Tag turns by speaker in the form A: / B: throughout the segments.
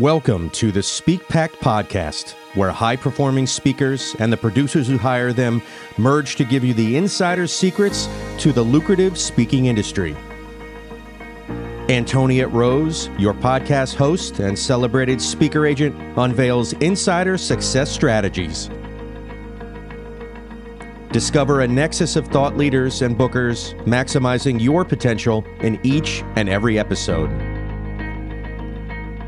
A: Welcome to the Speak Pact podcast, where high performing speakers and the producers who hire them merge to give you the insider secrets to the lucrative speaking industry. Antoniette Rose, your podcast host and celebrated speaker agent, unveils insider success strategies. Discover a nexus of thought leaders and bookers, maximizing your potential in each and every episode.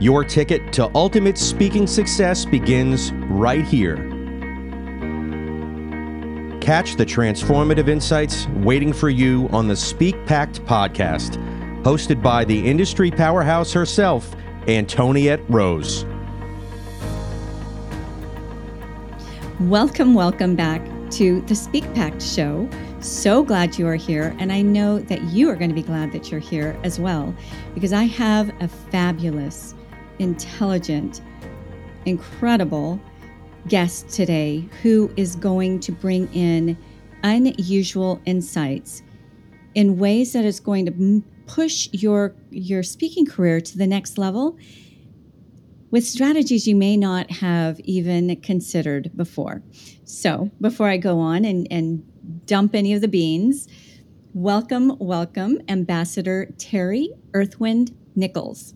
A: Your ticket to ultimate speaking success begins right here. Catch the transformative insights waiting for you on the Speak Pact podcast, hosted by the industry powerhouse herself, Antoniette Rose.
B: Welcome, welcome back to the Speak Pact show. So glad you are here. And I know that you are going to be glad that you're here as well, because I have a fabulous, intelligent, incredible guest today who is going to bring in unusual insights in ways that is going to push your your speaking career to the next level with strategies you may not have even considered before. So, before I go on and, and dump any of the beans, welcome, welcome, Ambassador Terry Earthwind Nichols.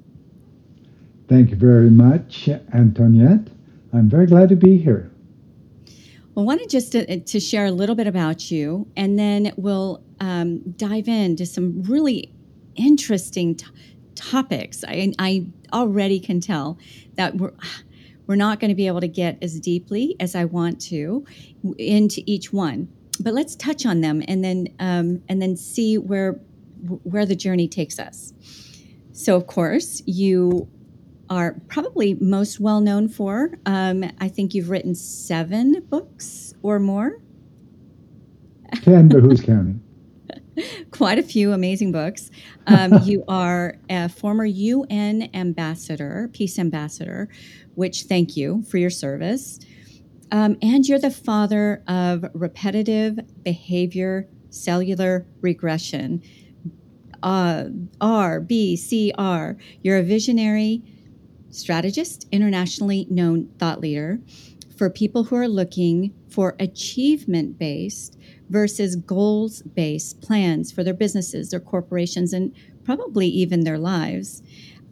C: Thank you very much, Antoniette. I'm very glad to be here.
B: Well, I wanted just to, to share a little bit about you, and then we'll um, dive into some really interesting t- topics. I, I already can tell that we're we're not going to be able to get as deeply as I want to into each one. But let's touch on them and then um, and then see where where the journey takes us. So, of course, you are probably most well known for. Um, I think you've written seven books or more.
C: Ten, but who's counting?
B: quite a few amazing books. Um, you are a former UN ambassador, peace ambassador, which thank you for your service. Um, and you're the father of repetitive behavior cellular regression. Uh, RBCR. You're a visionary strategist, internationally known thought leader for people who are looking for achievement based versus goals based plans for their businesses, their corporations, and probably even their lives.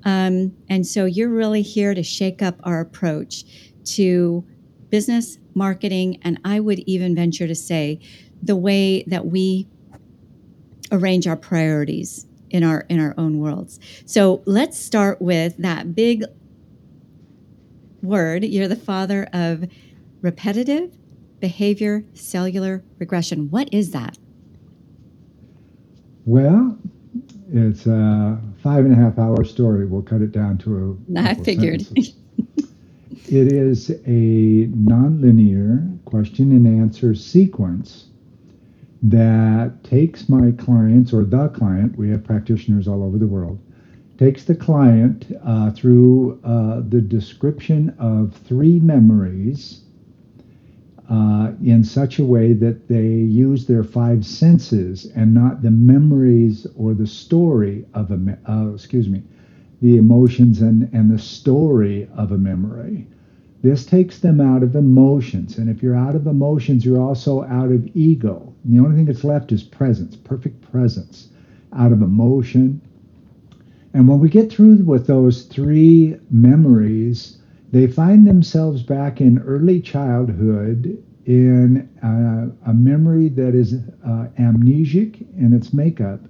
B: Um, and so you're really here to shake up our approach to business, marketing, and I would even venture to say the way that we arrange our priorities in our in our own worlds. So let's start with that big word. You're the father of repetitive behavior cellular regression. What is that?
C: Well, it's a five and a half hour story. We'll cut it down to
B: a. I figured.
C: it is a nonlinear question and answer sequence that takes my clients or the client, we have practitioners all over the world, takes the client uh, through uh, the description of three memories uh, in such a way that they use their five senses and not the memories or the story of a uh, excuse me the emotions and, and the story of a memory. This takes them out of emotions and if you're out of emotions you're also out of ego. And the only thing that's left is presence perfect presence. Out of emotion and when we get through with those three memories they find themselves back in early childhood in a, a memory that is uh, amnesic in its makeup,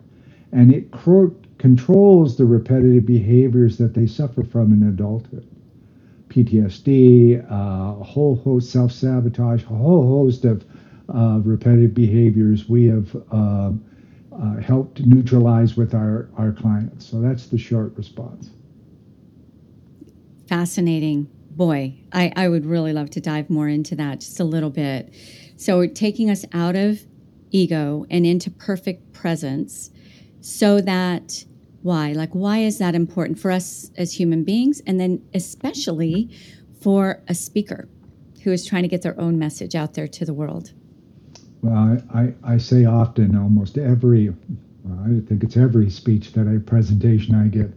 C: and it cro- controls the repetitive behaviors that they suffer from in adulthood. PTSD, uh, a whole host self sabotage, a whole host of uh, repetitive behaviors we have uh, uh, helped neutralize with our, our clients. So that's the short response.
B: Fascinating. Boy, I, I would really love to dive more into that just a little bit. So, taking us out of ego and into perfect presence so that why? Like, why is that important for us as human beings? And then, especially for a speaker who is trying to get their own message out there to the world?
C: Well, I, I, I say often, almost every, well, I think it's every speech that I presentation I get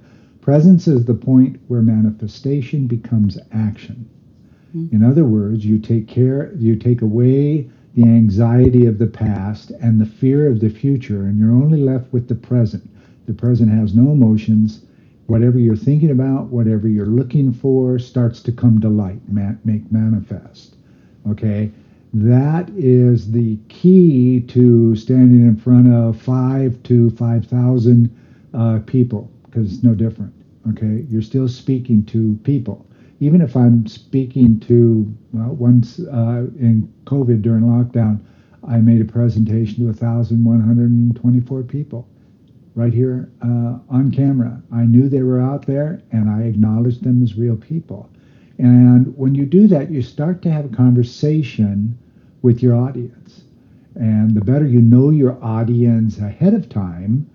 C: Presence is the point where manifestation becomes action. Mm-hmm. In other words, you take care, you take away the anxiety of the past and the fear of the future, and you're only left with the present. The present has no emotions. Whatever you're thinking about, whatever you're looking for, starts to come to light, make manifest. Okay? That is the key to standing in front of five to 5,000 uh, people because it's no different. Okay? You're still speaking to people even if I'm speaking to, well, once uh, in COVID during lockdown, I made a presentation to 1,124 people right here uh, on camera. I knew they were out there and I acknowledged them as real people. And when you do that, you start to have a conversation with your audience. And the better you know your audience ahead of time,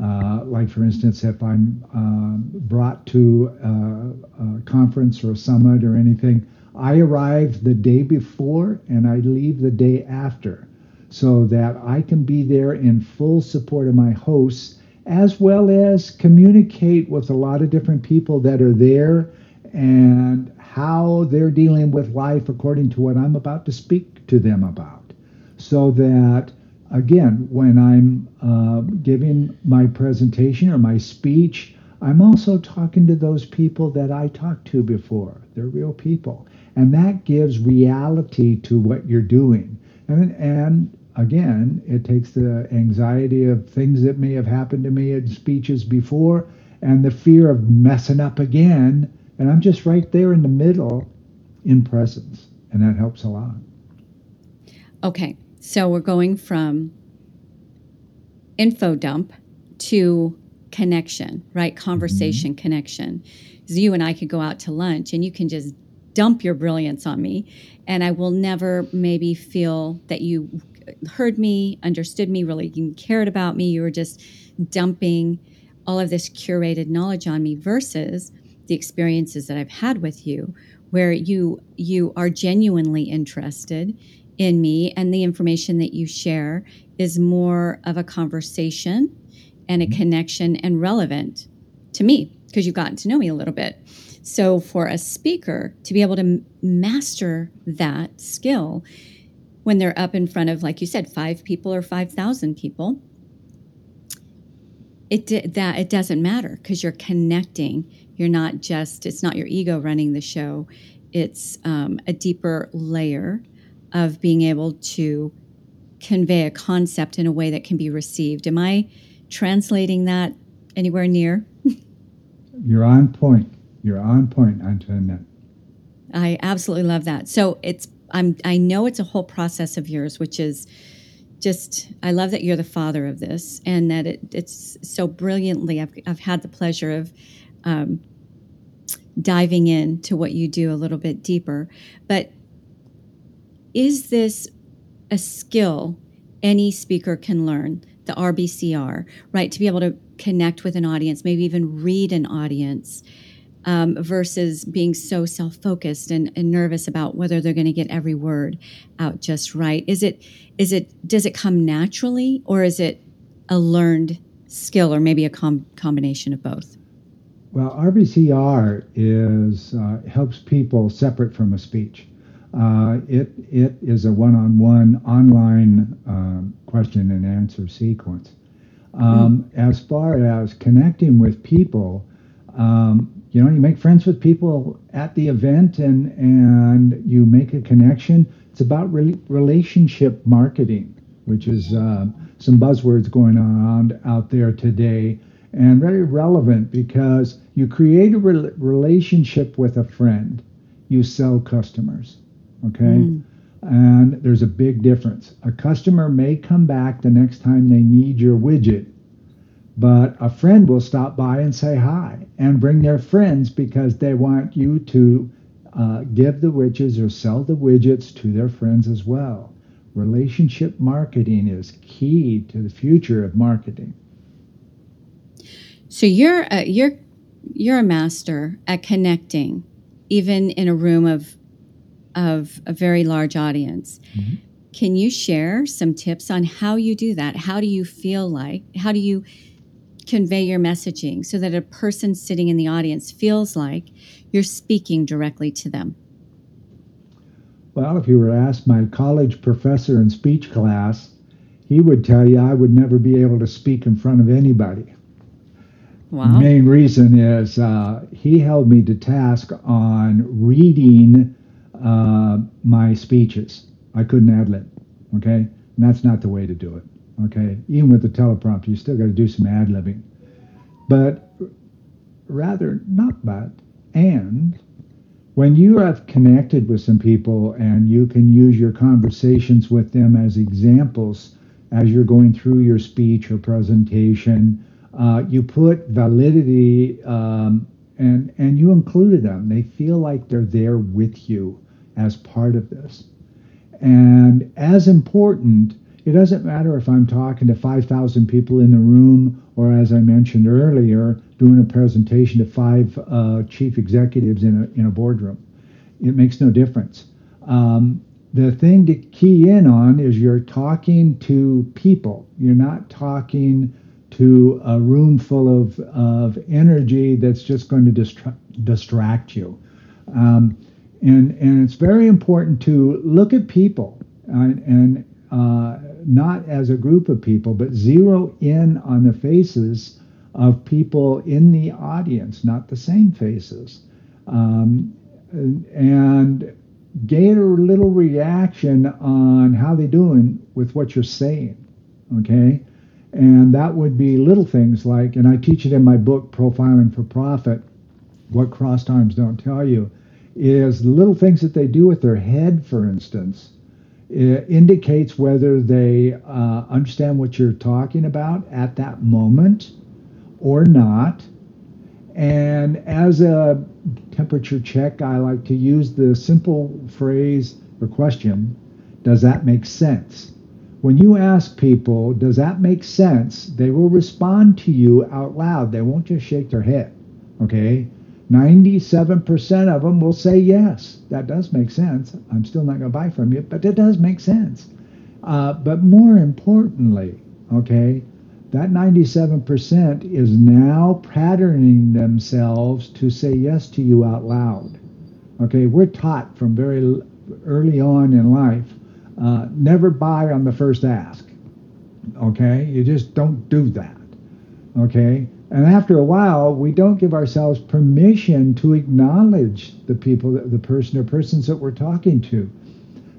C: uh, like, for instance, if I'm uh, brought to a, a, conference or a summit or anything, I arrive the day before and I leave the day after so that I can be there in full support of my hosts as well as communicate with a lot of different people that are there and how they're dealing with life according to what I'm about to speak to them about. So that again, when I'm uh, giving my presentation or my speech, I'm also talking to those people that I talked to before. They're real people. And that gives reality to what you're doing. And, and again, it takes the anxiety of things that may have happened to me in speeches before and the fear of messing up again. And I'm just right there in the middle in presence. And that helps a lot.
B: Okay. So we're going from info dump to connection, right? Conversation mm-hmm. connection. You and I could go out to lunch and you can just dump your brilliance on me, and I will never maybe feel that you heard me, understood me, really cared about me. You were just dumping all of this curated knowledge on me versus the experiences that I've had with you where you you are genuinely interested in me and the information that you share is more of a conversation and a mm-hmm. connection and relevant to me because you've gotten to know me a little bit. So, for a speaker to be able to master that skill when they're up in front of, like you said, five people or 5,000 people, it, that, it doesn't matter because you're connecting. You're not just, it's not your ego running the show, it's um, a deeper layer of being able to convey a concept in a way that can be received. Am I translating that anywhere near?
C: You're on point. You're on point, Antoniette.
B: I absolutely love that. So it's I'm I know it's a whole process of yours, which is just I love that you're the father of this and that it, it's so brilliantly. I've I've had the pleasure of um, diving into what you do a little bit deeper, but is this a skill any speaker can learn? The RBCR, right? To be able to connect with an audience, maybe even read an audience. Um, versus being so self-focused and, and, nervous about whether they're going to get every word out just right is it is it does it come naturally or is it a learned skill or maybe a com- combination of both
C: well rbcr is uh, helps people separate from a speech uh, it it is a one-on-one online uh, question and answer sequence. Um, mm. As far as connecting with people, um, you know, you make friends with people at the event and and you make a connection. It's about re- relationship marketing, which is uh, some buzzwords going on out there today, and very relevant because you create a re- relationship with a friend, you sell customers. Okay. Mm. And there's a big difference. A customer may come back the next time they need your widget, but a friend will stop by and say hi and bring their friends because they want you to uh, give the widgets or sell the widgets to their friends as well. Relationship marketing is key to the future of marketing.
B: So you're a, you're you're a master at connecting, even in a room of of a very large audience. Mm-hmm. Can you share some tips on how you do that? How do you feel like? How do you convey your messaging so that a person sitting in the audience feels like you're speaking directly to them?
C: Well, if you were asked my college professor in speech class, he would tell you I would never be able to speak in front of anybody. Wow. The main reason is uh, he held me to task on reading uh, my speeches. I couldn't ad lib, okay? And that's not the way to do it, okay? Even with the teleprompter, you still got to do some ad libbing. But rather, not but, and when you have connected with some people and you can use your conversations with them as examples as you're going through your speech or presentation uh, you put validity um, and and you included them. They feel like they're there with you as part of this. And as important, it doesn't matter if I'm talking to 5,000 people in the room or, as I mentioned earlier, doing a presentation to five uh, chief executives in a, in a boardroom. It makes no difference. Um, the thing to key in on is you're talking to people. You're not talking to a room full of, of energy that's just going to distra- distract you. Um, and, and it's very important to look at people and, and uh, not as a group of people, but zero in on the faces of people in the audience, not the same faces. Um, and get a little reaction on how they're doing with what you're saying. Okay. And that would be little things like, and I teach it in my book, Profiling for Profit, What Crossed Arms Don't Tell You, is little things that they do with their head, for instance, indicates whether they uh, understand what you're talking about at that moment or not. And as a temperature check, I like to use the simple phrase or question Does that make sense? When you ask people, does that make sense? They will respond to you out loud. They won't just shake their head. Okay? 97% of them will say yes. That does make sense. I'm still not going to buy from you, but it does make sense. Uh, but more importantly, okay, that 97% is now patterning themselves to say yes to you out loud. Okay, we're taught from very early on in life uh, never buy on the first ask. Okay, you just don't do that. Okay, and after a while, we don't give ourselves permission to acknowledge the people, the person or persons that we're talking to.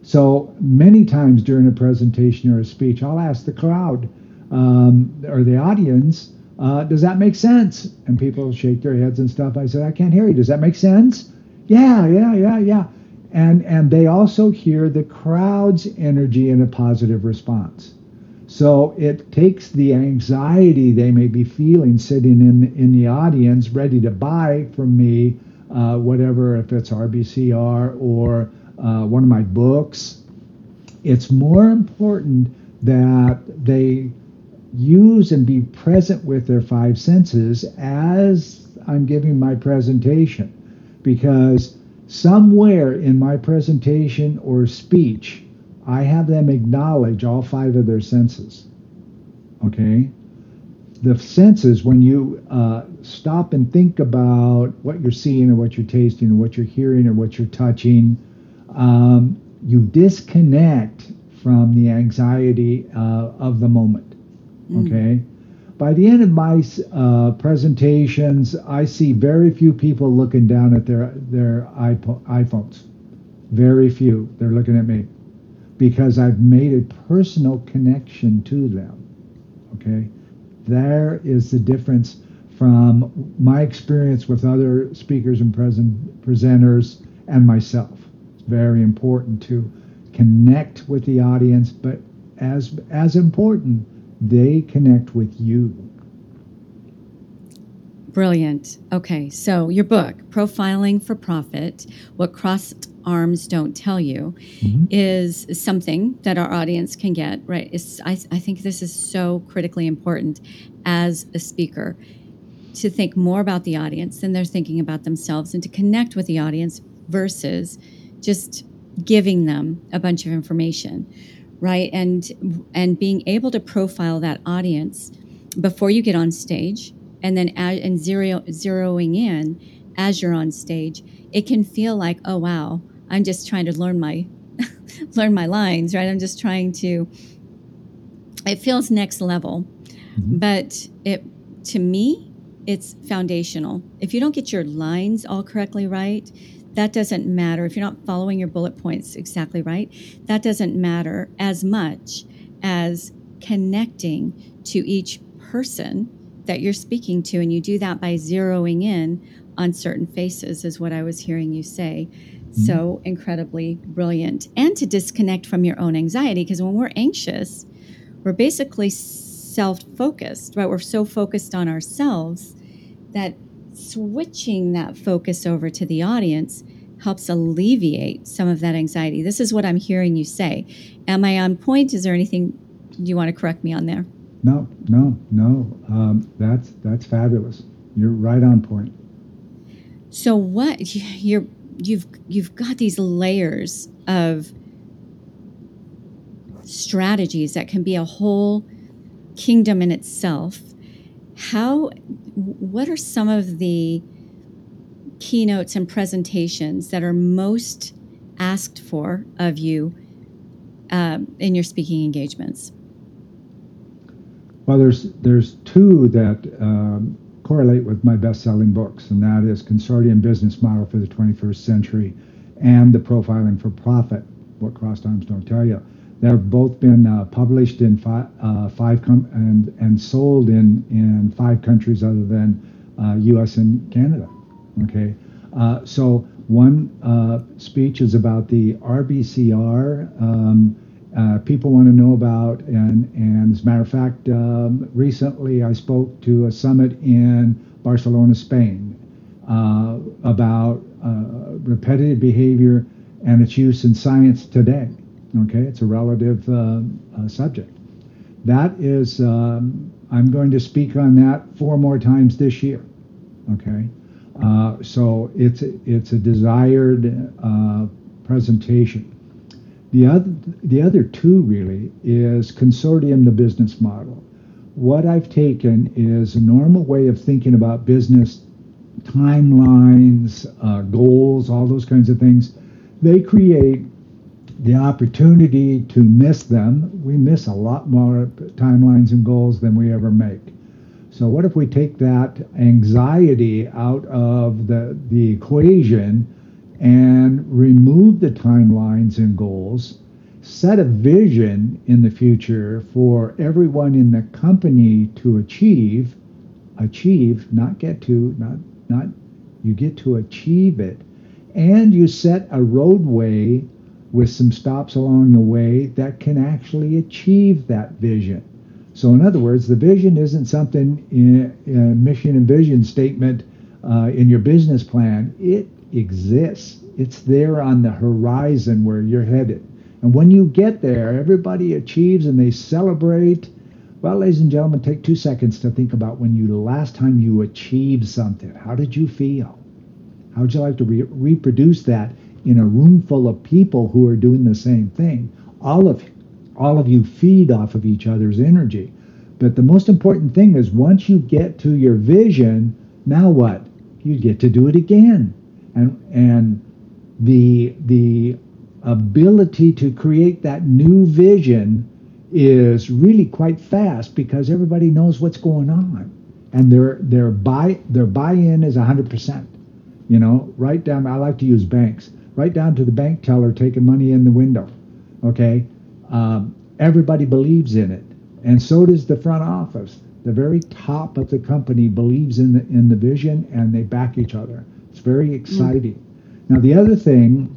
C: So many times during a presentation or a speech, I'll ask the crowd um, or the audience, uh, "Does that make sense?" And people shake their heads and stuff. I said, "I can't hear you. Does that make sense?" Yeah, yeah, yeah, yeah and and they also hear the crowd's energy in a positive response. So it takes the anxiety they may be feeling sitting in in the audience ready to buy from me uh, whatever if it's rbcr or uh, one of my books. It's more important that they use and be present with their five senses as i'm giving my presentation. Because somewhere in my presentation or speech, I have them acknowledge all five of their senses. Okay? The senses, when you uh, stop and think about what you're seeing or what you're tasting or what you're hearing or what you're touching, um, you disconnect from the anxiety uh, of the moment. Mm. By the end of my uh, presentations, I see very few people looking down at their their iPhones. Very few. They're looking at me because I've made a personal connection to them. Okay, there is the difference from my experience with other speakers and present presenters and myself. It's very important to connect with the audience, but as as important they connect with you.
B: Brilliant. Okay, so your book, Profiling for Profit What Crossed Arms Don't Tell You, mm-hmm. is something that our audience can get, right? It's, I, I think this is so critically important as a speaker to think more about the audience than they're thinking about themselves and to connect with the audience versus just giving them a bunch of information right and and being able to profile that audience before you get on stage, and then as, and zero, zeroing in as you're on stage, it can feel like, oh wow, I'm just trying to learn my learn my lines, right? I'm just trying to. It feels next level, mm-hmm. but it to me, it's foundational. If you don't get your lines all correctly right, that doesn't matter. If you're not following your bullet points exactly right, that doesn't matter as much as connecting to each person that you're speaking to. And you do that by zeroing in on certain faces, is what I was hearing you say. Mm-hmm. So incredibly brilliant. And to disconnect from your own anxiety, because when we're anxious, we're basically self focused, right? We're so focused on ourselves that switching that focus over to the audience helps alleviate some of that anxiety. This is what I'm hearing you say. Am I on point? Is there anything you want to correct me on there?
C: No, no, no. Um, that's that's fabulous. You're right on point.
B: So what you're you've you've got these layers of strategies that can be a whole kingdom in itself. How what are some of the keynotes and presentations that are most asked for of you um, in your speaking engagements?
C: Well, there's there's two that um, correlate with my best-selling books, and that is Consortium Business Model for the 21st Century and The Profiling for Profit, What Crossed Arms Don't Tell You. They've both been uh, published in uh, five com- and and sold in in five countries other than uh, U.S. and Canada. Okay, uh, so one uh, speech is about the RBCR. Um, uh, people want to know about, and, and as a matter of fact, um, recently I spoke to a summit in Barcelona, Spain, uh, about uh, repetitive behavior and its use in science today. Okay, it's a relative subject. That is, um, I'm going to speak on that four more times this year. Okay, uh, so it's it's a desired uh, presentation. The other the other two really is consortium the business model. What I've taken is a normal way of thinking about business timelines, uh, goals, all those kinds of things. They create the opportunity to miss them. We miss a lot more timelines and goals than we ever make. So what if we take that anxiety out of the, the equation and remove the timelines and goals, set a vision in the future for everyone in the company to achieve, achieve, not get to, not, not, you get to achieve it. And you set a roadway with some stops along the way that can actually achieve that vision. So, in other words, the vision isn't something in a mission and vision statement uh, in your business plan. It exists. It's there on the horizon where you're headed. And when you get there, everybody achieves and they celebrate. Well, ladies and gentlemen, take two seconds to think about when you the last time you achieved something. How did you feel? How would you like to re- reproduce that in a room full of people who are doing the same thing? All of you all of you feed off of each other's energy. But the most important thing is once you get to your vision, now what? You get to do it again. And and the the ability to create that new vision is really quite fast because everybody knows what's going on. And their their buy their buy-in is 100%. You know, right down I like to use banks. Right down to the bank teller taking money in the window. Okay? Um, everybody believes in it, and so does the front office. The very top of the company believes in the in the vision, and they back each other. It's very exciting. Mm-hmm. Now, the other thing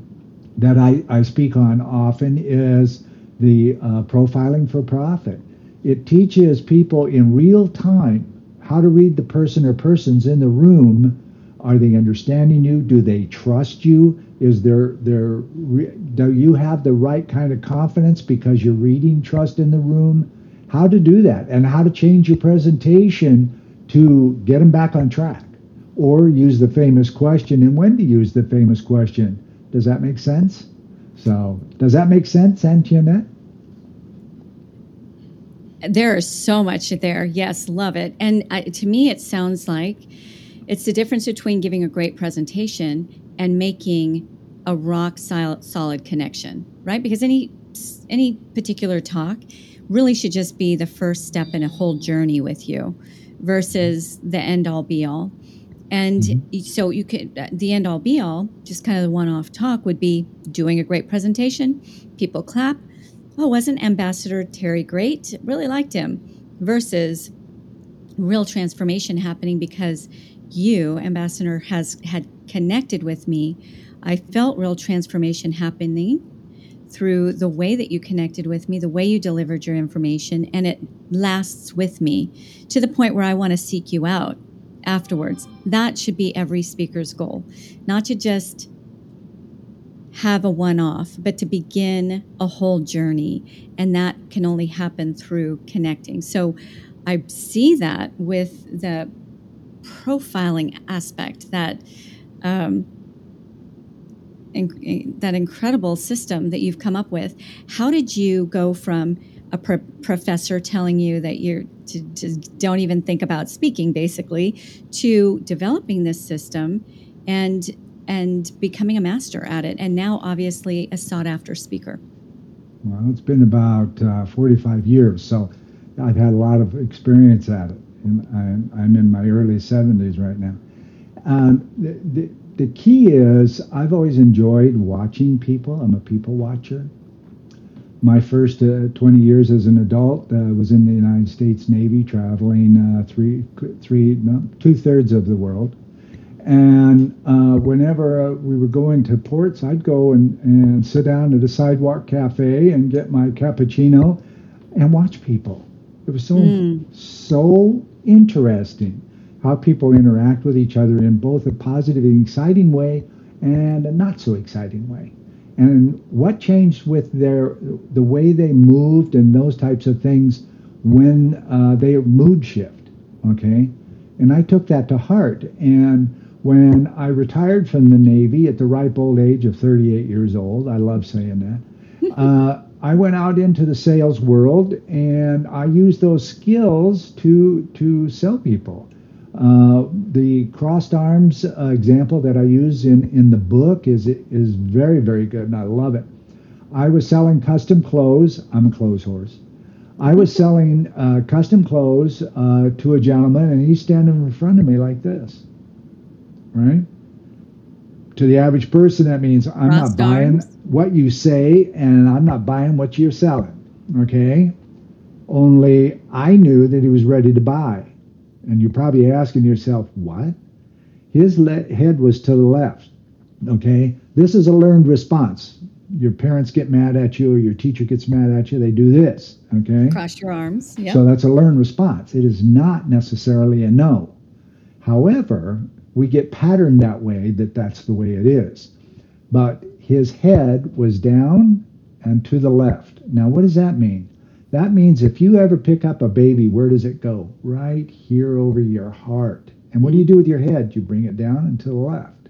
C: that I, I speak on often is the uh, profiling for profit. It teaches people in real time how to read the person or persons in the room. Are they understanding you? Do they trust you? Is there there do you have the right kind of confidence because you're reading trust in the room? How to do that and how to change your presentation to get them back on track, or use the famous question and when to use the famous question. Does that make sense? So does that make sense, Antoniette?
B: There is so much there. Yes, love it. And uh, to me, it sounds like it's the difference between giving a great presentation and making a rock solid connection, right? Because any any particular talk really should just be the first step in a whole journey with you versus the end all be all. And mm-hmm. so you could the end all be all, just kind of the one off talk would be doing a great presentation, people clap. Oh, wasn't Ambassador Terry great? Really liked him. Versus real transformation happening because you, Ambassador, has had connected with me. I felt real transformation happening through the way that you connected with me, the way you delivered your information, and it lasts with me to the point where I want to seek you out afterwards. That should be every speaker's goal, not to just have a one off, but to begin a whole journey. And that can only happen through connecting. So I see that with the profiling aspect that. Um, in, that incredible system that you've come up with. How did you go from a pro- professor telling you that you're to, to don't even think about speaking, basically, to developing this system and and becoming a master at it, and now obviously a sought after speaker?
C: Well, it's been about uh, 45 years, so I've had a lot of experience at it. I'm, I'm in my early 70s right now. Um, the, the, the key is I've always enjoyed watching people. I'm a people watcher. My first uh, 20 years as an adult uh, was in the United States Navy, traveling uh, three, three, no, two thirds of the world. And uh, whenever uh, we were going to ports, I'd go and, and sit down at a sidewalk cafe and get my cappuccino and watch people. It was so mm. so interesting how people interact with each other in both a positive and exciting way and a not so exciting way. And what changed with their the way they moved and those types of things when uh, they mood shift, okay? And I took that to heart. And when I retired from the Navy at the ripe old age of 38 years old, I love saying that. Uh, I went out into the sales world and I used those skills to to sell people. Uh, the crossed arms uh, example that I use in, in the book is is very very good, and I love it. I was selling custom clothes. I'm a clothes horse. I was selling uh, custom clothes uh, to a gentleman, and he's standing in front of me like this, right? To the average person, that means I'm
B: crossed
C: not buying
B: arms.
C: What you say, and I'm not buying what you're selling. Okay. Only I knew that he was ready to buy. And you're probably asking yourself, what? His le- head was to the left. Okay? This is a learned response. Your parents get mad at you or your teacher gets mad at you, they do this. Okay?
B: Cross your arms. Yep.
C: So that's a learned response. It is not necessarily a no. However, we get patterned that way that that's the way it is. But his head was down and to the left. Now, what does that mean? That means if you ever pick up a baby, where does it go? Right here over your heart. And what do you do with your head? You bring it down and to the left.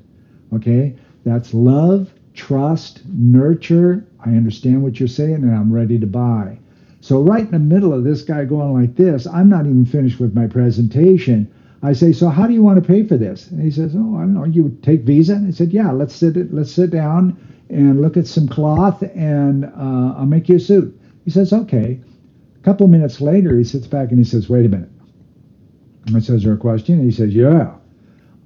C: Okay? That's love, trust, nurture. I understand what you're saying and I'm ready to buy. So, right in the middle of this guy going like this, I'm not even finished with my presentation. I say, so how do you want to pay for this? And he says, oh, I don't know. You take Visa? And I said, yeah. Let's sit. Let's sit down and look at some cloth, and uh, I'll make you a suit. He says, okay. A couple of minutes later, he sits back and he says, Wait a minute. I says, there a question? And he says, Yeah.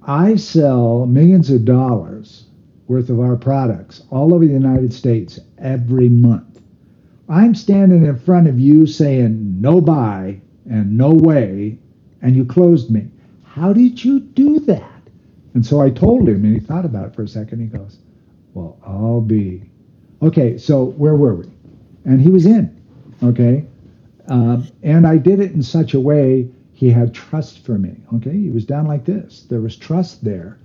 C: I sell millions of dollars worth of our products all over the United States every month. I'm standing in front of you saying no buy and no way, and you closed me. How did you do that? And so I told him, and he thought about it for a second. He goes, Well, I'll be. Okay, so where were we? And he was in. Okay. Uh, and I did it in such a way he had trust for me. Okay, he was down like this. There was trust there.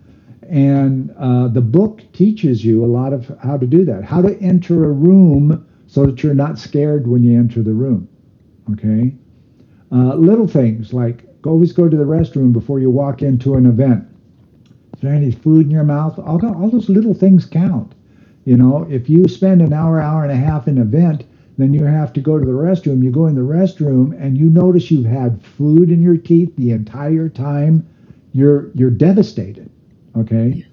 C: And uh, the book teaches you a lot of how to do that, how to enter a room so that you're not scared when you enter the room. Okay? Uh, little things like always go to the restroom before you walk into an event. Is there any food in your mouth? All, all those little things count. You know, if you spend an hour, hour and a half in an event, then you have to go to the restroom. You go in the restroom and you notice you've had food in your teeth the entire time. You're you're devastated. Okay.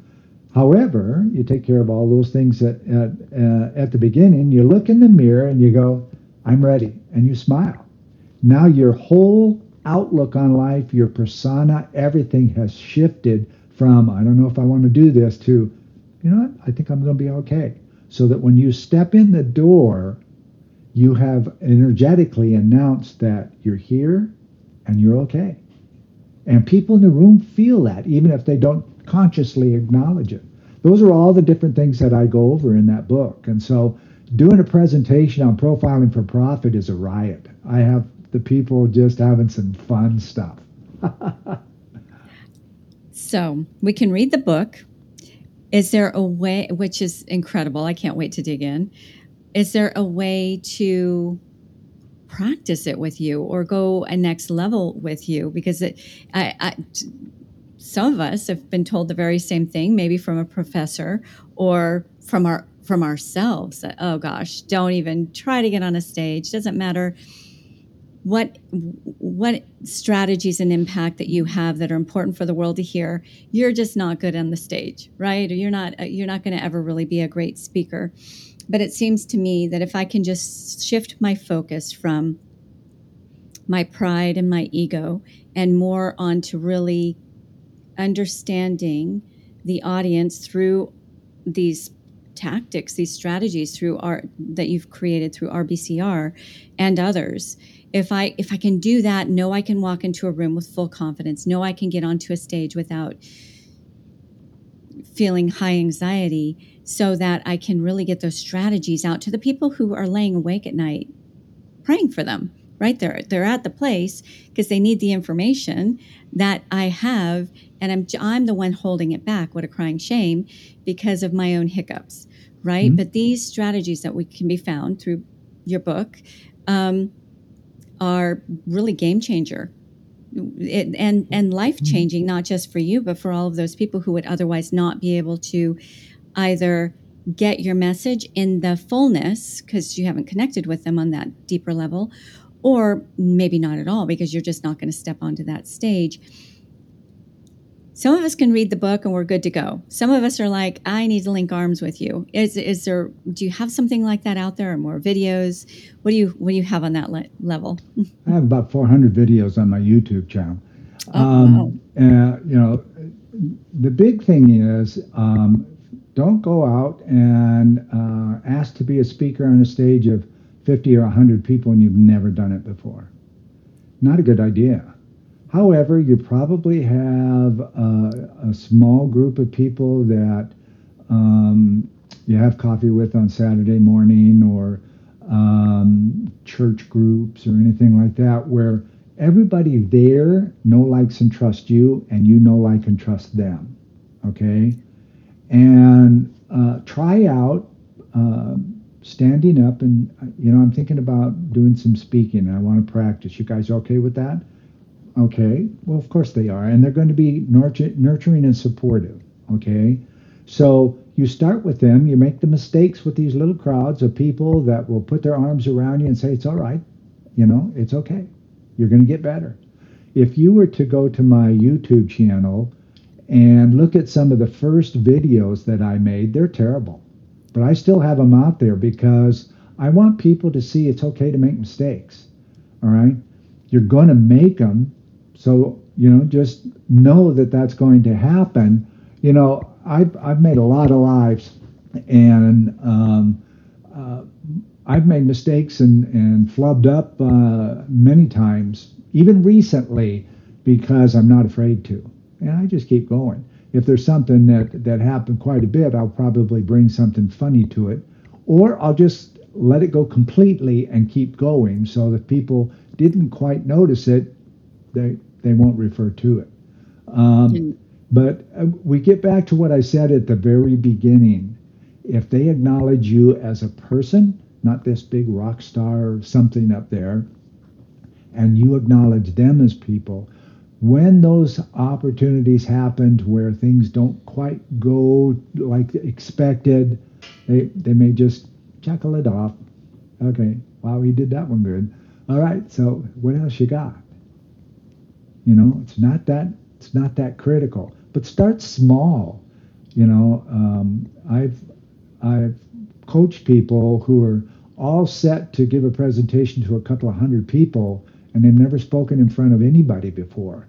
C: However, you take care of all those things at at, uh, at the beginning. You look in the mirror and you go, "I'm ready," and you smile. Now your whole outlook on life, your persona, everything has shifted from "I don't know if I want to do this" to, you know what, I think I'm going to be okay. So that when you step in the door, you have energetically announced that you're here and you're okay. And people in the room feel that, even if they don't consciously acknowledge it. Those are all the different things that I go over in that book. And so doing a presentation on profiling for profit is a riot. I have the people just having some fun stuff.
B: so we can read the book. Is there a way, which is incredible? I can't wait to dig in. Is there a way to practice it with you or go a next level with you? Because it, I, I some of us have been told the very same thing, maybe from a professor or from our from ourselves. That, oh gosh, don't even try to get on a stage. Doesn't matter what what strategies and impact that you have that are important for the world to hear. You're just not good on the stage, right? You're not you're not going to ever really be a great speaker. But it seems to me that if I can just shift my focus from my pride and my ego and more onto really understanding the audience through these tactics, these strategies through art that you've created through RBCR and others. If I if I can do that, know I can walk into a room with full confidence, know I can get onto a stage without feeling high anxiety so that I can really get those strategies out to the people who are laying awake at night praying for them right? There they're at the place because they need the information that I have and I'm I'm the one holding it back. What a crying shame because of my own hiccups right mm-hmm. but these strategies that we can be found through your book um, are really game changer it, and and life mm-hmm. changing not just for you but for all of those people who would otherwise not be able to either get your message in the fullness because you haven't connected with them on that deeper level or maybe not at all because you're just not going to step onto that stage. Some of us can read the book and we're good to go. Some of us are like, I need to link arms with you. Is is there? Do you have something like that out there, or more videos? What do you What do you have on that le- level?
C: I have about 400 videos on my YouTube channel. Oh, um, wow. And you know, the big thing is um, don't go out and uh, ask to be a speaker on a stage of 50 or 100 people and you've never done it before. Not a good idea. However, you probably have a, a small group of people that um, you have coffee with on Saturday morning or um, church groups or anything like that where everybody there know, likes, and trust you and you know, like, and trust them. Okay? And uh, try out uh, standing up and you know i'm thinking about doing some speaking and i want to practice you guys okay with that okay well of course they are and they're going to be nurturing and supportive okay so you start with them you make the mistakes with these little crowds of people that will put their arms around you and say it's all right you know it's okay you're going to get better if you were to go to my youtube channel and look at some of the first videos that i made they're terrible but I still have them out there because I want people to see it's okay to make mistakes. All right. You're going to make them. So, you know, just know that that's going to happen. You know, I've, I've made a lot of lives and um, uh, I've made mistakes and, and flubbed up uh, many times, even recently, because I'm not afraid to. And I just keep going if there's something that that happened quite a bit, I'll probably bring something funny to it, or I'll just let it go completely and keep going, so that people didn't quite notice it, they they won't refer to it. Um, mm. But uh, we get back to what I said at the very beginning. If they acknowledge you as a person, not this big rock star or something up there, and you acknowledge them as people, when those opportunities happened where things don't quite go like expected, they, they may just chuckle it off. Okay, Wow, he did that one good. All right, so what else you got? You know, it's not that it's not that critical, but start small. You know, um, I've I've coached people who are all set to give a presentation to a couple of hundred people, and they've never spoken in front of anybody before.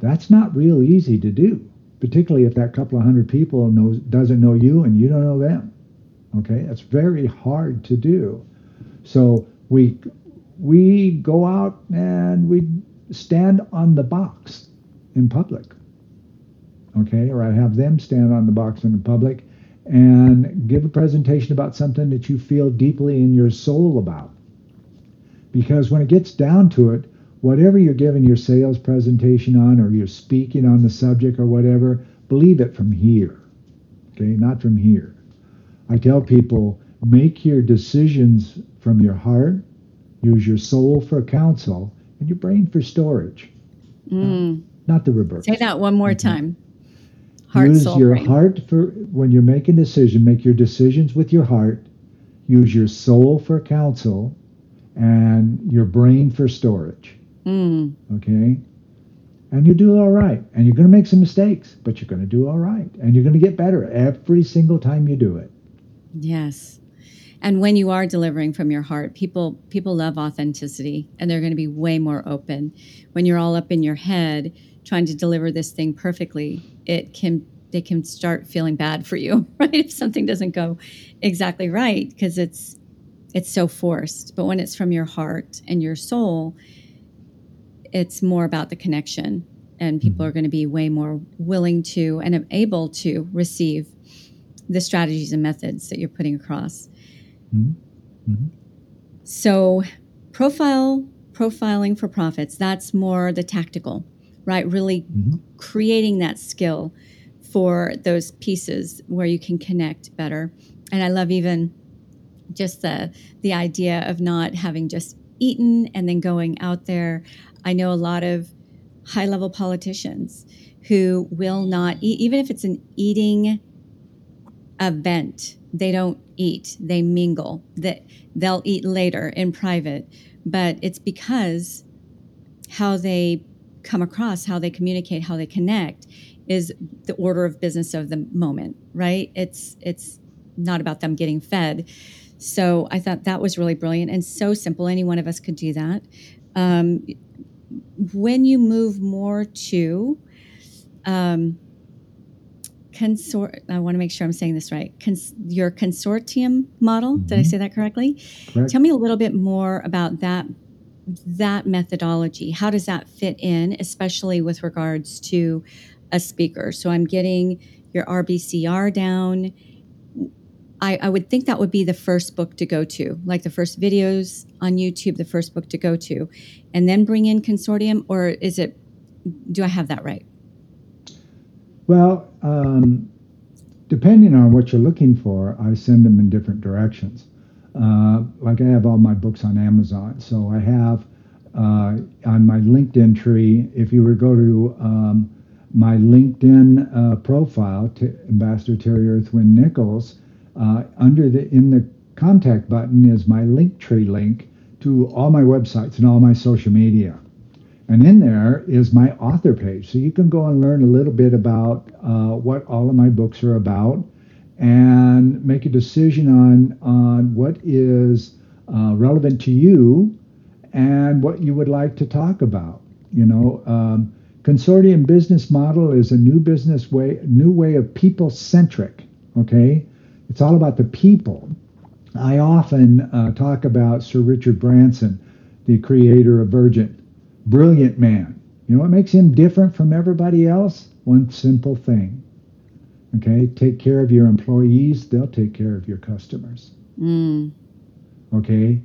C: That's not real easy to do, particularly if that couple of hundred people knows doesn't know you and you don't know them. Okay, that's very hard to do. So we we go out and we stand on the box in public. Okay, or I have them stand on the box in public and give a presentation about something that you feel deeply in your soul about. Because when it gets down to it, whatever you're giving your sales presentation on or you're speaking on the subject or whatever, believe it from here. Okay, not from here. I tell people make your decisions from your heart, use your soul for counsel, and your brain for storage.
B: Mm.
C: not the reverse.
B: Say that one more mm-hmm. time. Heart,
C: use
B: soul,
C: your
B: brain.
C: heart for when you're making a decision, make your decisions with your heart, use your soul for counsel, and your brain for storage.
B: Mm.
C: Okay? And you do all right. And you're going to make some mistakes, but you're going to do all right. And you're going to get better every single time you do it.
B: Yes. And when you are delivering from your heart, people people love authenticity and they're going to be way more open. When you're all up in your head trying to deliver this thing perfectly, it can they can start feeling bad for you, right? If something doesn't go exactly right because it's it's so forced. But when it's from your heart and your soul, it's more about the connection and people mm-hmm. are going to be way more willing to and able to receive the strategies and methods that you're putting across. Mm-hmm. Mm-hmm. So, profile profiling for profits, that's more the tactical, right? Really mm-hmm. creating that skill for those pieces where you can connect better. And I love even just the the idea of not having just eaten and then going out there. I know a lot of high level politicians who will not eat, even if it's an eating event. They don't eat, they mingle. That they'll eat later in private, but it's because how they come across, how they communicate, how they connect is the order of business of the moment, right? It's it's not about them getting fed. So I thought that was really brilliant and so simple. Any one of us could do that. Um, when you move more to um, consort I want to make sure I'm saying this right. Cons- your consortium model. Mm-hmm. Did I mm-hmm. say that correctly?
C: Correct.
B: Tell me a little bit more about that that methodology. How does that fit in, especially with regards to a speaker? So I'm getting your RBCR down. I, I would think that would be the first book to go to, like the first videos on YouTube, the first book to go to, and then bring in consortium, or is it? Do I have that right?
C: Well, um, depending on what you're looking for, I send them in different directions. Uh, like I have all my books on Amazon, so I have uh, on my LinkedIn tree. If you were to go to um, my LinkedIn uh, profile, to Ambassador Terry Earthwind Nichols, uh, under the in the contact button is my Linktree link to all my websites and all my social media. And in there is my author page. So you can go and learn a little bit about uh, what all of my books are about and make a decision on, on what is uh, relevant to you and what you would like to talk about. You know, um, consortium business model is a new business way, new way of people centric. Okay, it's all about the people. I often uh, talk about Sir Richard Branson, the creator of Virgin brilliant man. You know what makes him different from everybody else? One simple thing. Okay, take care of your employees, they'll take care of your customers.
B: Mm.
C: Okay,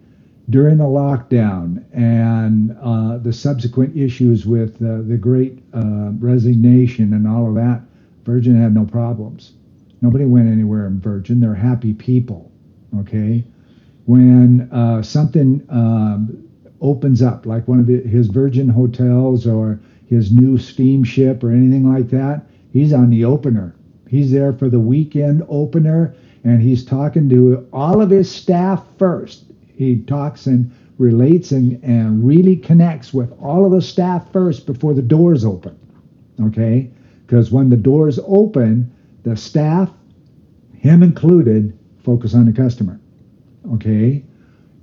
C: during the lockdown and uh, the subsequent issues with uh, the great uh, resignation and all of that, Virgin had no problems. Nobody went anywhere in Virgin. They're happy people. Okay, when uh, something um, opens up, like one of his Virgin hotels or his new steamship or anything like that, he's on the opener. He's there for the weekend opener and he's talking to all of his staff first. he talks and relates and, and really connects with all of the staff first before the doors open. Okay? Because when the doors open, the staff, him included, focus on the customer. Okay?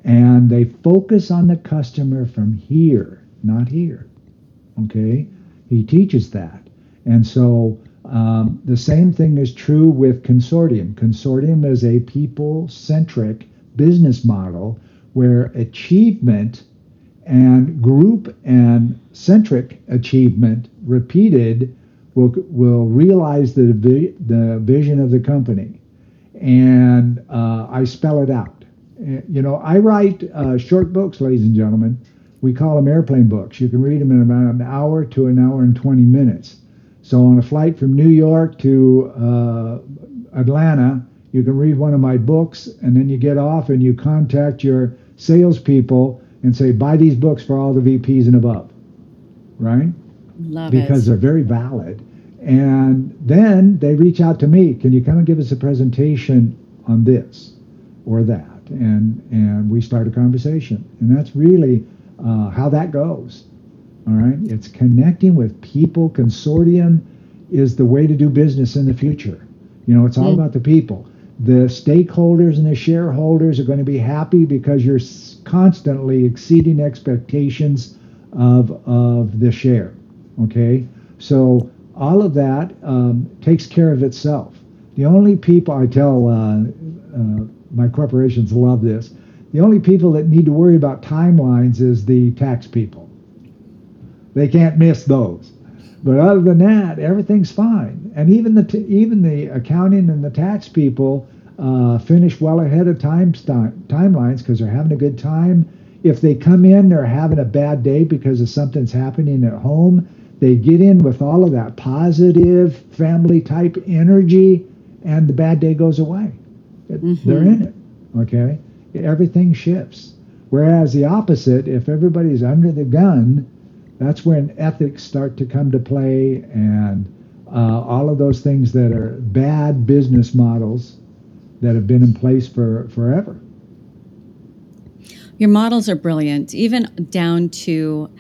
C: And they focus on the customer from here, not here. Okay? He teaches that. And so um, the same thing is true with Consortium. Consortium is a people centric business model where achievement and group and centric achievement repeated will, will realize the, the vision of the company. And uh, I spell it out. Eh, you know, I write uh, short books, ladies and gentlemen. We call them airplane books. You can read them in about an hour to an hour and 20 minutes. So on a flight from New York to uh, Atlanta, you can read one of my books, and then you get off and you contact your salespeople and say, buy these books for all the VPs and above, right?
B: Love
C: because
B: it.
C: they're very valid. And then they reach out to me. Can you come and give us a presentation on this or that? And and we start a conversation. And that's really uh, how that goes. All right. It's connecting with people. Consortium is the way to do business in the future. You know, it's all mm. about the people the stakeholders and the shareholders are going to be happy because you're constantly exceeding expectations of of the share. Okay, so all of that um, takes care of itself. The only people I tell uh, uh, my corporations love this. The only people that need to worry about timelines is the tax people. They can't miss those. But other than that, everything's fine. And even the t- even the accounting and the tax people uh, finish well ahead of time st- timelines because they're having a good time. If they come in, they're having a bad day because of something's happening at home. They get in with all of that positive family type energy, and the bad day goes away. Mm-hmm. They're in it. Okay, everything shifts. Whereas the opposite, if everybody's under the gun, that's when ethics start to come to play and uh, all of those things that are bad business models that have been in place for forever.
B: Your models are brilliant, even down to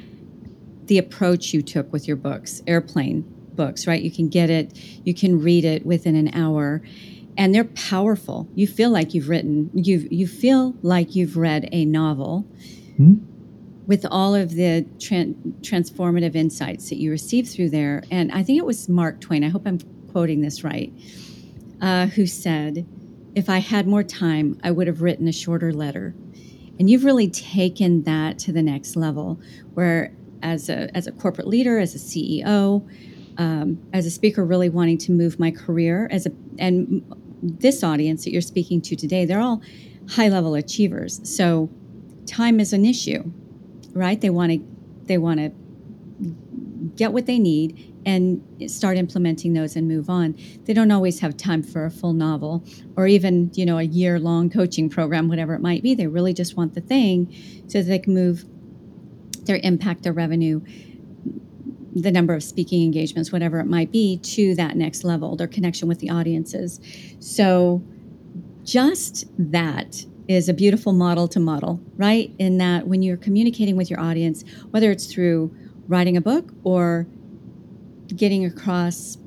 B: the approach you took with your books, airplane books, right? You can get it, you can read it within an hour, and they're powerful. You feel like you've written, you you feel like you've read a novel. Hmm? With all of the tra- transformative insights that you received through there. And I think it was Mark Twain, I hope I'm quoting this right, uh, who said, if I had more time, I would have written a shorter letter. And you've really taken that to the next level, where as a as a corporate leader, as a CEO, um, as a speaker, really wanting to move my career as a and this audience that you're speaking to today, they're all high level achievers. So time is an issue, right? They want to they want to get what they need and start implementing those and move on. They don't always have time for a full novel or even, you know, a year long coaching program, whatever it might be. They really just want the thing so that they can move their impact, their revenue, the number of speaking engagements, whatever it might be, to that next level, their connection with the audiences. So just that is a beautiful model to model, right? In that when you're communicating with your audience, whether it's through writing a book or getting across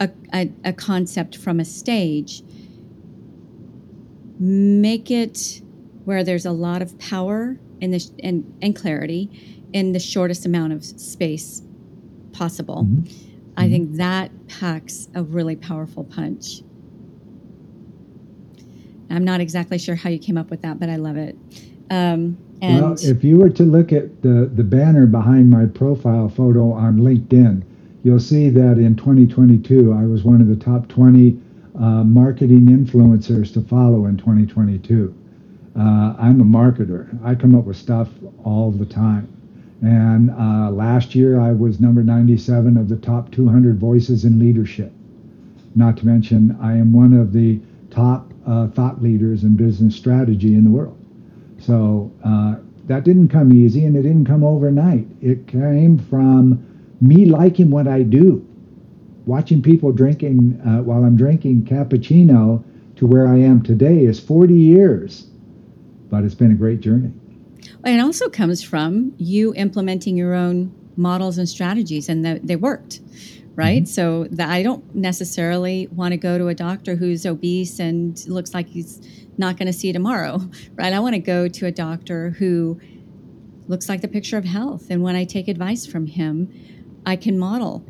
B: a, a, a concept from a stage, make it where there's a lot of power the, and, and clarity in the shortest amount of space possible. Mm-hmm. I mm-hmm. think that packs a really powerful punch. I'm not exactly sure how you came up with that, but I love it. Um,
C: well, if you were to look at the, the banner behind my profile photo on LinkedIn, you'll see that in 2022, I was one of the top 20 uh, marketing influencers to follow in 2022. Uh, I'm a marketer. I come up with stuff all the time. And uh, last year, I was number 97 of the top 200 voices in leadership. Not to mention, I am one of the top uh, thought leaders in business strategy in the world. So uh, that didn't come easy and it didn't come overnight. It came from me liking what I do, watching people drinking uh, while I'm drinking cappuccino to where I am today is 40 years. but it's been a great journey.
B: It also comes from you implementing your own models and strategies, and that they worked, right? Mm-hmm. So that I don't necessarily want to go to a doctor who's obese and looks like he's not going to see tomorrow, right? I want to go to a doctor who looks like the picture of health, and when I take advice from him, I can model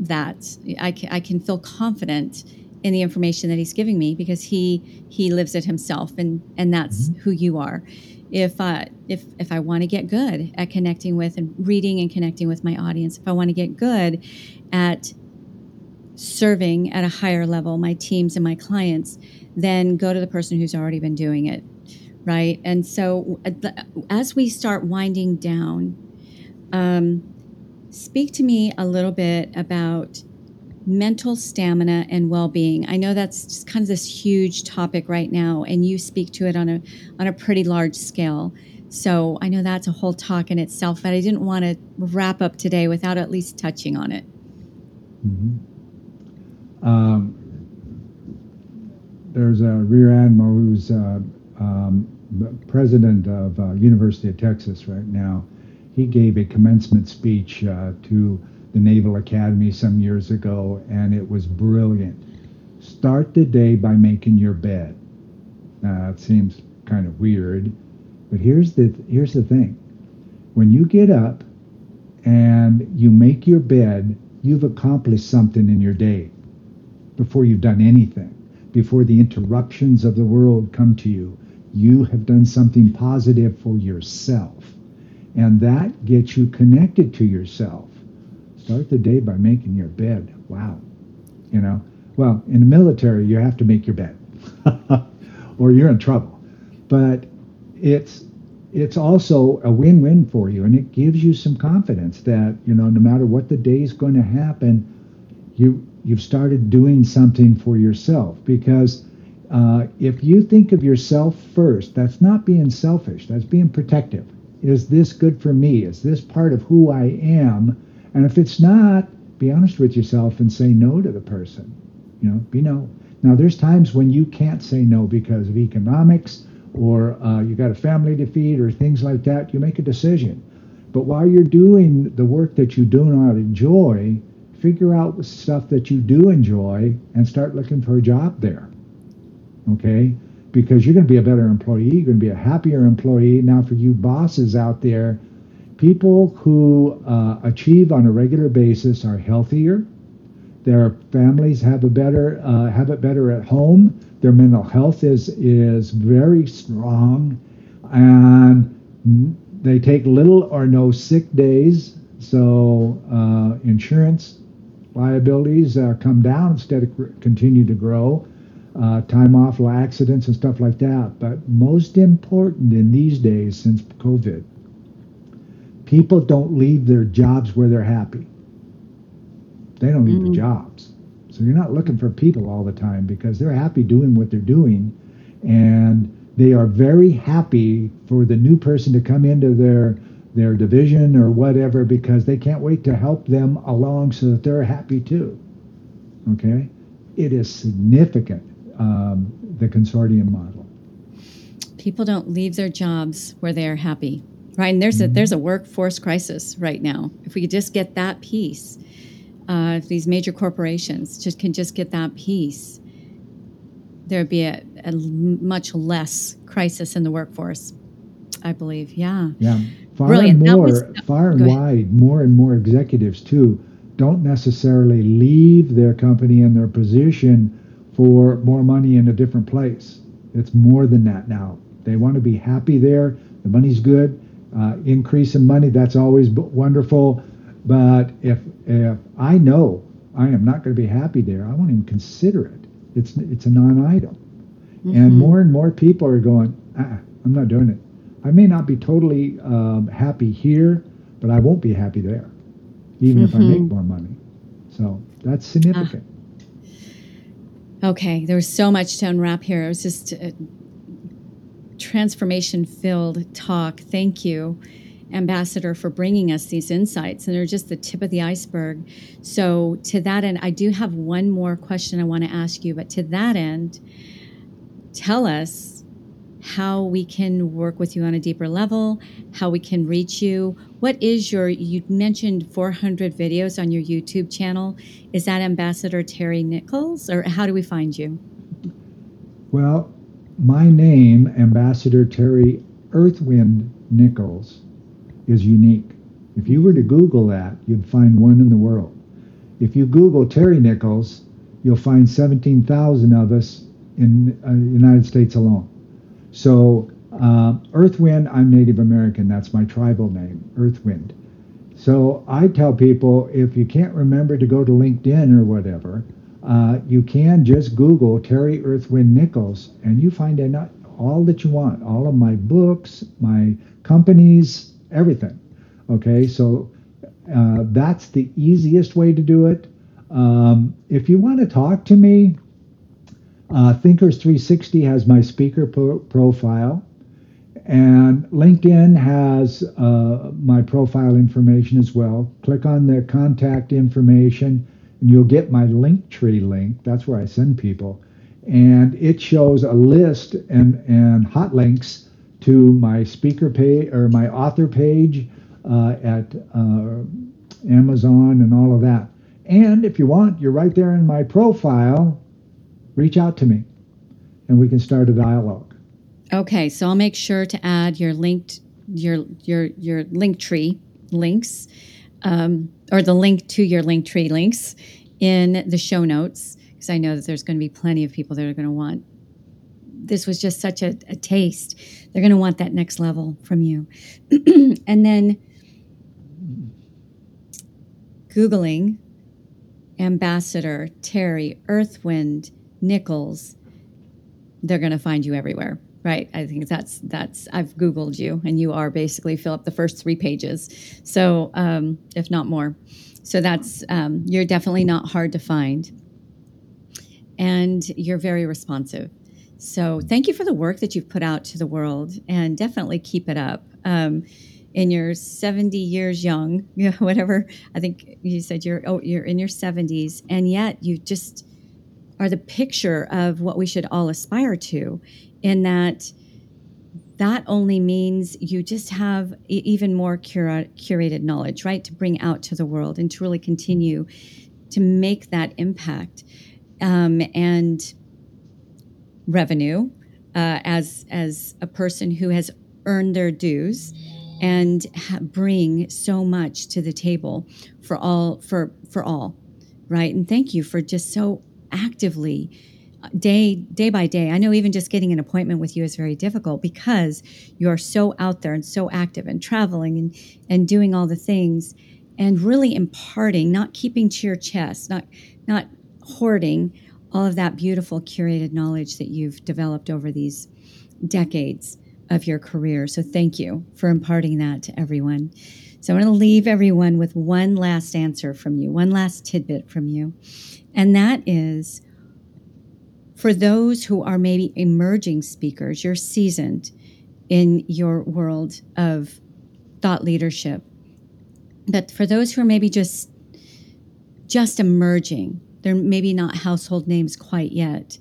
B: that. I can, I can feel confident in the information that he's giving me because he he lives it himself, and and that's mm-hmm. who you are if uh, if if I want to get good at connecting with and reading and connecting with my audience, if I want to get good at serving at a higher level my teams and my clients, then go to the person who's already been doing it, right? And so as we start winding down, um, speak to me a little bit about mental stamina and well-being. I know that's just kind of this huge topic right now and you speak to it on a on a pretty large scale. So I know that's a whole talk in itself, but I didn't want to wrap up today without at least touching on it.
C: Mm-hmm. Um, there's a rear admiral who's uh, um, president of uh, University of Texas right now. He gave a commencement speech uh, to the Naval Academy some years ago, and it was brilliant. Start the day by making your bed. Now, it seems kind of weird, but here's the here's the thing. When you get up and you make your bed, you've accomplished something in your day before you've done anything. Before the interruptions of the world come to you, you have done something positive for yourself. And that gets you connected to yourself. Start the day by making your bed. Wow. You know, well, in the military, you have to make your bed or you're in trouble. But it's it's also a win-win for you and it gives you some confidence that, you know, no matter what the day is going to happen, you you've started doing something for yourself because uh, if you think of yourself first, that's not being selfish. That's being protective. Is this good for me? Is this part of who I am? And if it's not, be honest with yourself and say no to the person. You know, be no. Now, there's times when you can't say no because of economics or uh, you got a family to feed or things like that. You make a decision. But while you're doing the work that you do not enjoy, figure out stuff that you do enjoy and start looking for a job there. Okay? Because you're going to be a better employee. You're going to be a happier employee. Now, for you bosses out there, people who uh, achieve on a regular basis are healthier. Their families have a better uh, have it better at home. Their mental health is is very strong, and they take little or no sick days. So uh, insurance liabilities uh, come down instead of continue to grow. Uh, time off, accidents, and stuff like that. But most important in these days, since COVID, People don't leave their jobs where they're happy. They don't leave mm-hmm. their jobs. So you're not looking for people all the time because they're happy doing what they're doing and they are very happy for the new person to come into their their division or whatever because they can't wait to help them along so that they're happy too. Okay? It is significant, um, the consortium model.
B: People don't leave their jobs where they are happy right? And there's a there's a workforce crisis right now. If we could just get that piece, uh, if these major corporations just can just get that piece, there'd be a, a much less crisis in the workforce. I believe, yeah,
C: yeah. Far Brilliant. and more, was, far and wide, more and more executives too don't necessarily leave their company and their position for more money in a different place. It's more than that now. They want to be happy there. The money's good uh, increase in money, that's always wonderful. But if if I know I am not going to be happy there, I won't even consider it. It's it's a non-item. Mm-hmm. And more and more people are going, ah, I'm not doing it. I may not be totally um, happy here, but I won't be happy there, even mm-hmm. if I make mm-hmm. more money. So that's significant.
B: Ah. Okay, there's so much to unwrap here. It was just uh, transformation filled talk. Thank you, Ambassador, for bringing us these insights. And they're just the tip of the iceberg. So, to that end, I do have one more question I want to ask you. But to that end, tell us how we can work with you on a deeper level, how we can reach you. What is your, you mentioned 400 videos on your YouTube channel. Is that Ambassador Terry Nichols, or how do we find you?
C: Well, my name, Ambassador Terry Earthwind Nichols, is unique. If you were to Google that, you'd find one in the world. If you Google Terry Nichols, you'll find 17,000 of us in the uh, United States alone. So, uh, Earthwind, I'm Native American. That's my tribal name, Earthwind. So I tell people if you can't remember to go to LinkedIn or whatever, uh, you can just Google Terry Earthwind Nichols and you find out all that you want, all of my books, my companies, everything. Okay, so uh, that's the easiest way to do it. Um, if you want to talk to me, uh, Thinkers 360 has my speaker pro- profile, and LinkedIn has uh, my profile information as well. Click on the contact information, and you'll get my Linktree link. That's where I send people, and it shows a list and and hot links to my speaker page or my author page uh, at uh, Amazon and all of that. And if you want, you're right there in my profile reach out to me and we can start a dialogue.
B: Okay, so I'll make sure to add your linked your your your Linktree links um, or the link to your Linktree links in the show notes because I know that there's going to be plenty of people that are going to want. This was just such a, a taste. They're going to want that next level from you, and then googling ambassador Terry Earthwind Nichols, they're going to find you everywhere. Right. I think that's that's I've Googled you and you are basically fill up the first three pages. So um, if not more. So that's um, you're definitely not hard to find. And you're very responsive. So thank you for the work that you've put out to the world and definitely keep it up. Um, in your 70 years young, you know, whatever, I think you said you're, oh, you're in your 70s, and yet you just are the picture of what we should all aspire to, in that that only means you just have even more cura- curated knowledge, right, to bring out to the world and to really continue to make that impact um, and revenue uh, as as a person who has earned their dues and ha- bring so much to the table for all for for all right? And thank you for just so actively day day by day. I know even just getting an appointment with you is very difficult because you are so out there and so active and traveling and and doing all the things and really imparting not keeping to your chest not not hoarding all of that beautiful curated knowledge that you've developed over these decades of your career. So thank you for imparting that to everyone. So i'm going to leave everyone with one last answer from you one last tidbit from you. And that is for those who are maybe emerging speakers, you're seasoned in your world of thought leadership. But for those who are maybe just just emerging, they're maybe not household names quite yet.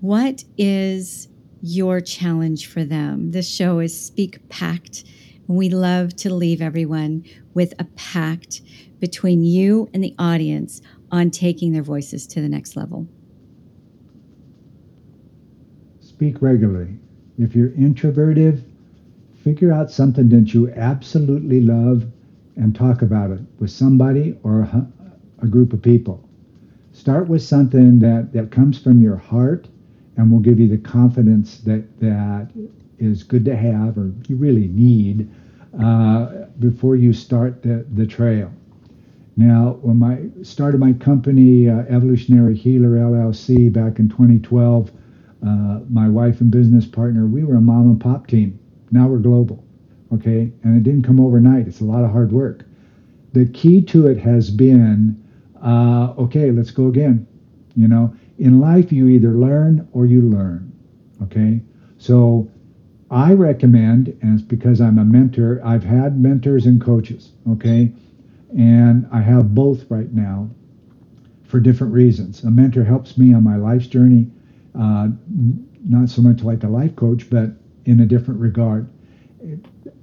B: What is your challenge for them? This show is Speak Pact, and we love to leave everyone with a pact between you and the audience on taking their voices to the next level?
C: Speak regularly. If you're introverted, figure out something that you absolutely love and talk about it with somebody or a, a group of people. Start with something that, that comes from your heart and will give you the confidence that that is good to have or you really need uh, before you start the, the trail. Now, when I started my company, uh, Evolutionary Healer LLC, back in 2012, uh, my wife and business partner, we were a mom and pop team. Now we're global, okay? And it didn't come overnight. It's a lot of hard work. The key to it has been, uh, okay, let's go again. You know, in life, you either learn or you learn, okay? So I recommend, and it's because I'm a mentor, I've had mentors and coaches, okay? And I have both right now for different reasons. A mentor helps me on my life's journey, uh, not so much like a life coach, but in a different regard.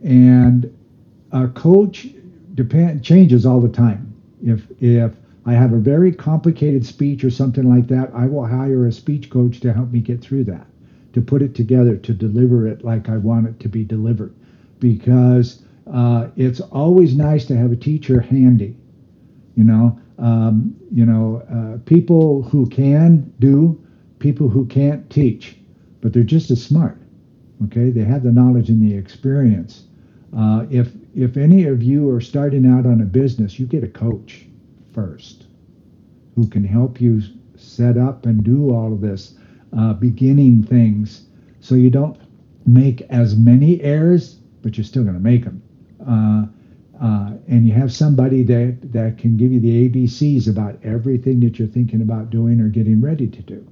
C: And a coach depend changes all the time. If if I have a very complicated speech or something like that, I will hire a speech coach to help me get through that, to put it together, to deliver it like I want it to be delivered. Because uh, it's always nice to have a teacher handy. You know, um, you know, uh, people who can do, people who can't teach, but they're just as smart. Okay, they have the knowledge and the experience. Uh, if if any of you are starting out on a business, you get a coach first who can help you set up and do all of this uh, beginning things so you don't make as many errors, but you're still going to make them. Uh, uh, and you have somebody that, that can give you the ABCs about everything that you're thinking about doing or getting ready to do.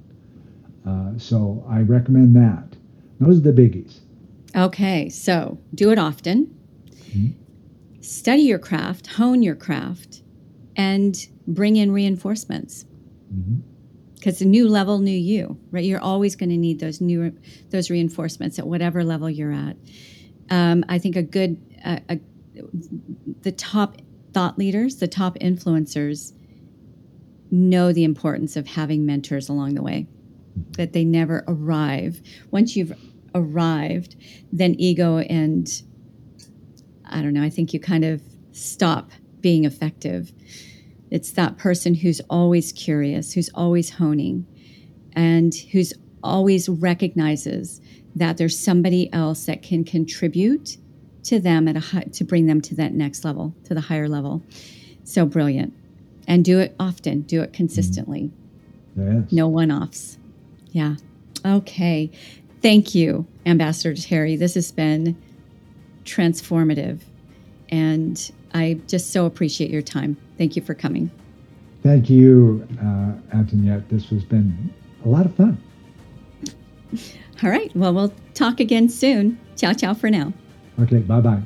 C: Uh, so I recommend that. Those are the biggies.
B: Okay, so do it often. Mm-hmm. Study your craft, hone your craft, and bring in reinforcements. Because mm-hmm. the new level, new you, right? You're always going to need those new those reinforcements at whatever level you're at. Um, I think a good uh, a, the top thought leaders, the top influencers, know the importance of having mentors along the way. That they never arrive. Once you've arrived, then ego and I don't know. I think you kind of stop being effective. It's that person who's always curious, who's always honing, and who's always recognizes that there's somebody else that can contribute to them at a high, to bring them to that next level, to the higher level. So brilliant. And do it often, do it mm-hmm. consistently.
C: Yes.
B: No one offs. Yeah. Okay. Thank you, Ambassador Terry. This has been transformative. And I just so appreciate your time. Thank you for coming.
C: Thank you, uh, Antoniette. This has been a lot of fun.
B: All right. Well, we'll talk again soon. Ciao, ciao for now.
C: Okay. Bye bye.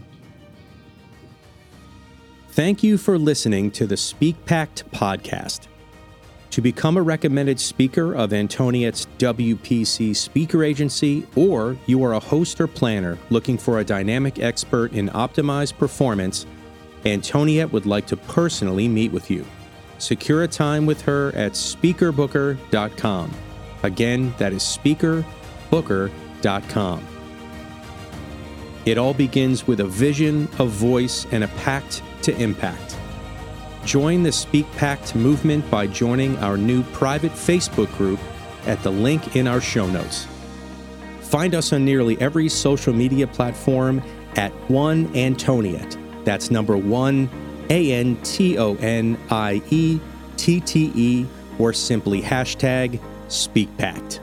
A: Thank you for listening to the Speak Pact podcast. To become a recommended speaker of Antoniette's WPC speaker agency, or you are a host or planner looking for a dynamic expert in optimized performance, Antoniette would like to personally meet with you. Secure a time with her at speakerbooker.com. Again, that is speakerbooker.com. It all begins with a vision, a voice, and a pact to impact. Join the Speak Pact movement by joining our new private Facebook group at the link in our show notes. Find us on nearly every social media platform at One Antoniette. That's number one, A N T O N I E T T E, or simply hashtag SpeakPact.